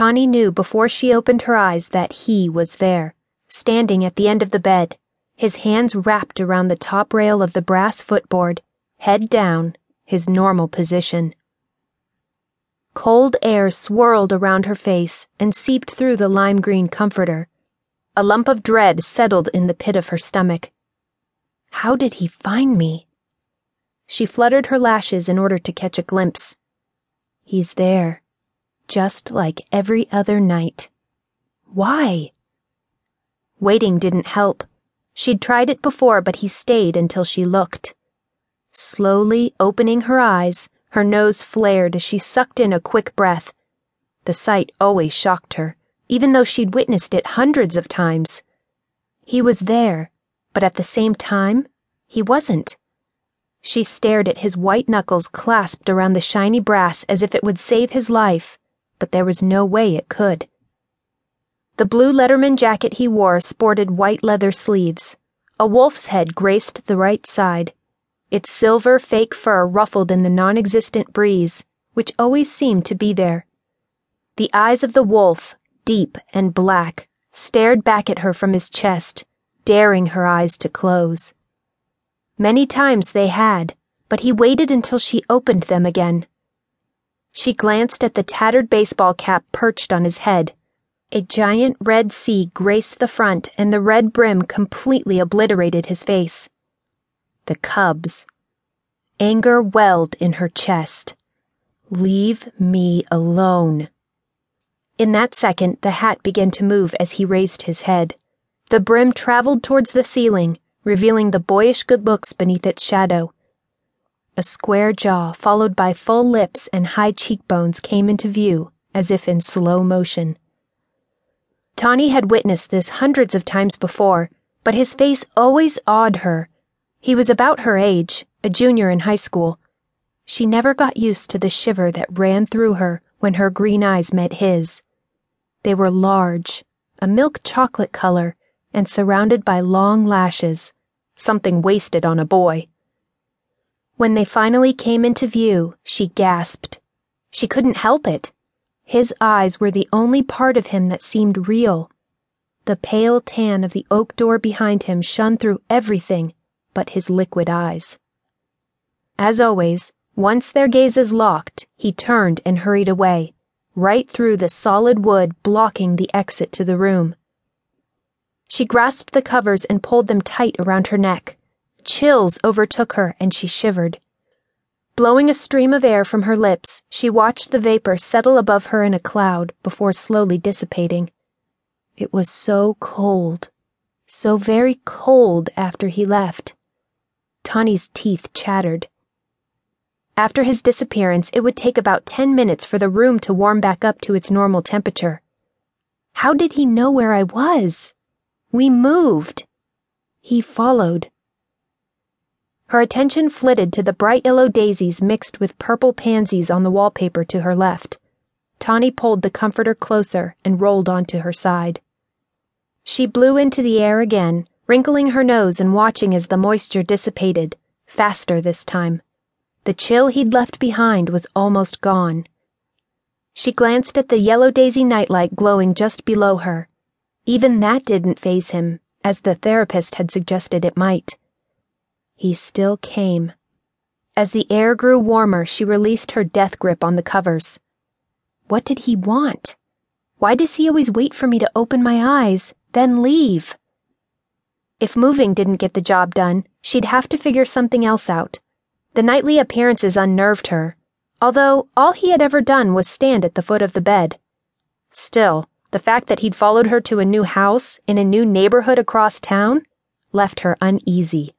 Tawny knew before she opened her eyes that he was there, standing at the end of the bed, his hands wrapped around the top rail of the brass footboard, head down, his normal position. Cold air swirled around her face and seeped through the lime green comforter. A lump of dread settled in the pit of her stomach. How did he find me? She fluttered her lashes in order to catch a glimpse. He's there, just like every other night. Why? Waiting didn't help. She'd tried it before, but he stayed until she looked. Slowly opening her eyes, her nose flared as she sucked in a quick breath. The sight always shocked her, even though she'd witnessed it hundreds of times. He was there, but at the same time, he wasn't. She stared at his white knuckles clasped around the shiny brass as if it would save his life, but there was no way it could. The blue Letterman jacket he wore sported white leather sleeves. A wolf's head graced the right side its silver fake fur ruffled in the non existent breeze, which always seemed to be there. The eyes of the wolf, deep and black, stared back at her from his chest, daring her eyes to close. Many times they had, but he waited until she opened them again. She glanced at the tattered baseball cap perched on his head. A giant red C graced the front, and the red brim completely obliterated his face the cubs. Anger welled in her chest. Leave me alone. In that second, the hat began to move as he raised his head. The brim traveled towards the ceiling, revealing the boyish good looks beneath its shadow. A square jaw, followed by full lips and high cheekbones, came into view, as if in slow motion. Tawny had witnessed this hundreds of times before, but his face always awed her he was about her age, a junior in high school. She never got used to the shiver that ran through her when her green eyes met his. They were large, a milk chocolate color, and surrounded by long lashes, something wasted on a boy. When they finally came into view, she gasped. She couldn't help it. His eyes were the only part of him that seemed real. The pale tan of the oak door behind him shone through everything but his liquid eyes. As always, once their gazes locked, he turned and hurried away, right through the solid wood blocking the exit to the room. She grasped the covers and pulled them tight around her neck. Chills overtook her and she shivered. Blowing a stream of air from her lips, she watched the vapor settle above her in a cloud before slowly dissipating. It was so cold, so very cold after he left. Tawny's teeth chattered. After his disappearance, it would take about 10 minutes for the room to warm back up to its normal temperature. How did he know where I was? We moved. He followed. Her attention flitted to the bright yellow daisies mixed with purple pansies on the wallpaper to her left. Tawny pulled the comforter closer and rolled onto her side. She blew into the air again wrinkling her nose and watching as the moisture dissipated, faster this time. The chill he'd left behind was almost gone. She glanced at the yellow daisy nightlight glowing just below her. Even that didn't faze him, as the therapist had suggested it might. He still came. As the air grew warmer, she released her death grip on the covers. What did he want? Why does he always wait for me to open my eyes, then leave? If moving didn't get the job done, she'd have to figure something else out. The nightly appearances unnerved her, although all he had ever done was stand at the foot of the bed. Still, the fact that he'd followed her to a new house in a new neighborhood across town left her uneasy.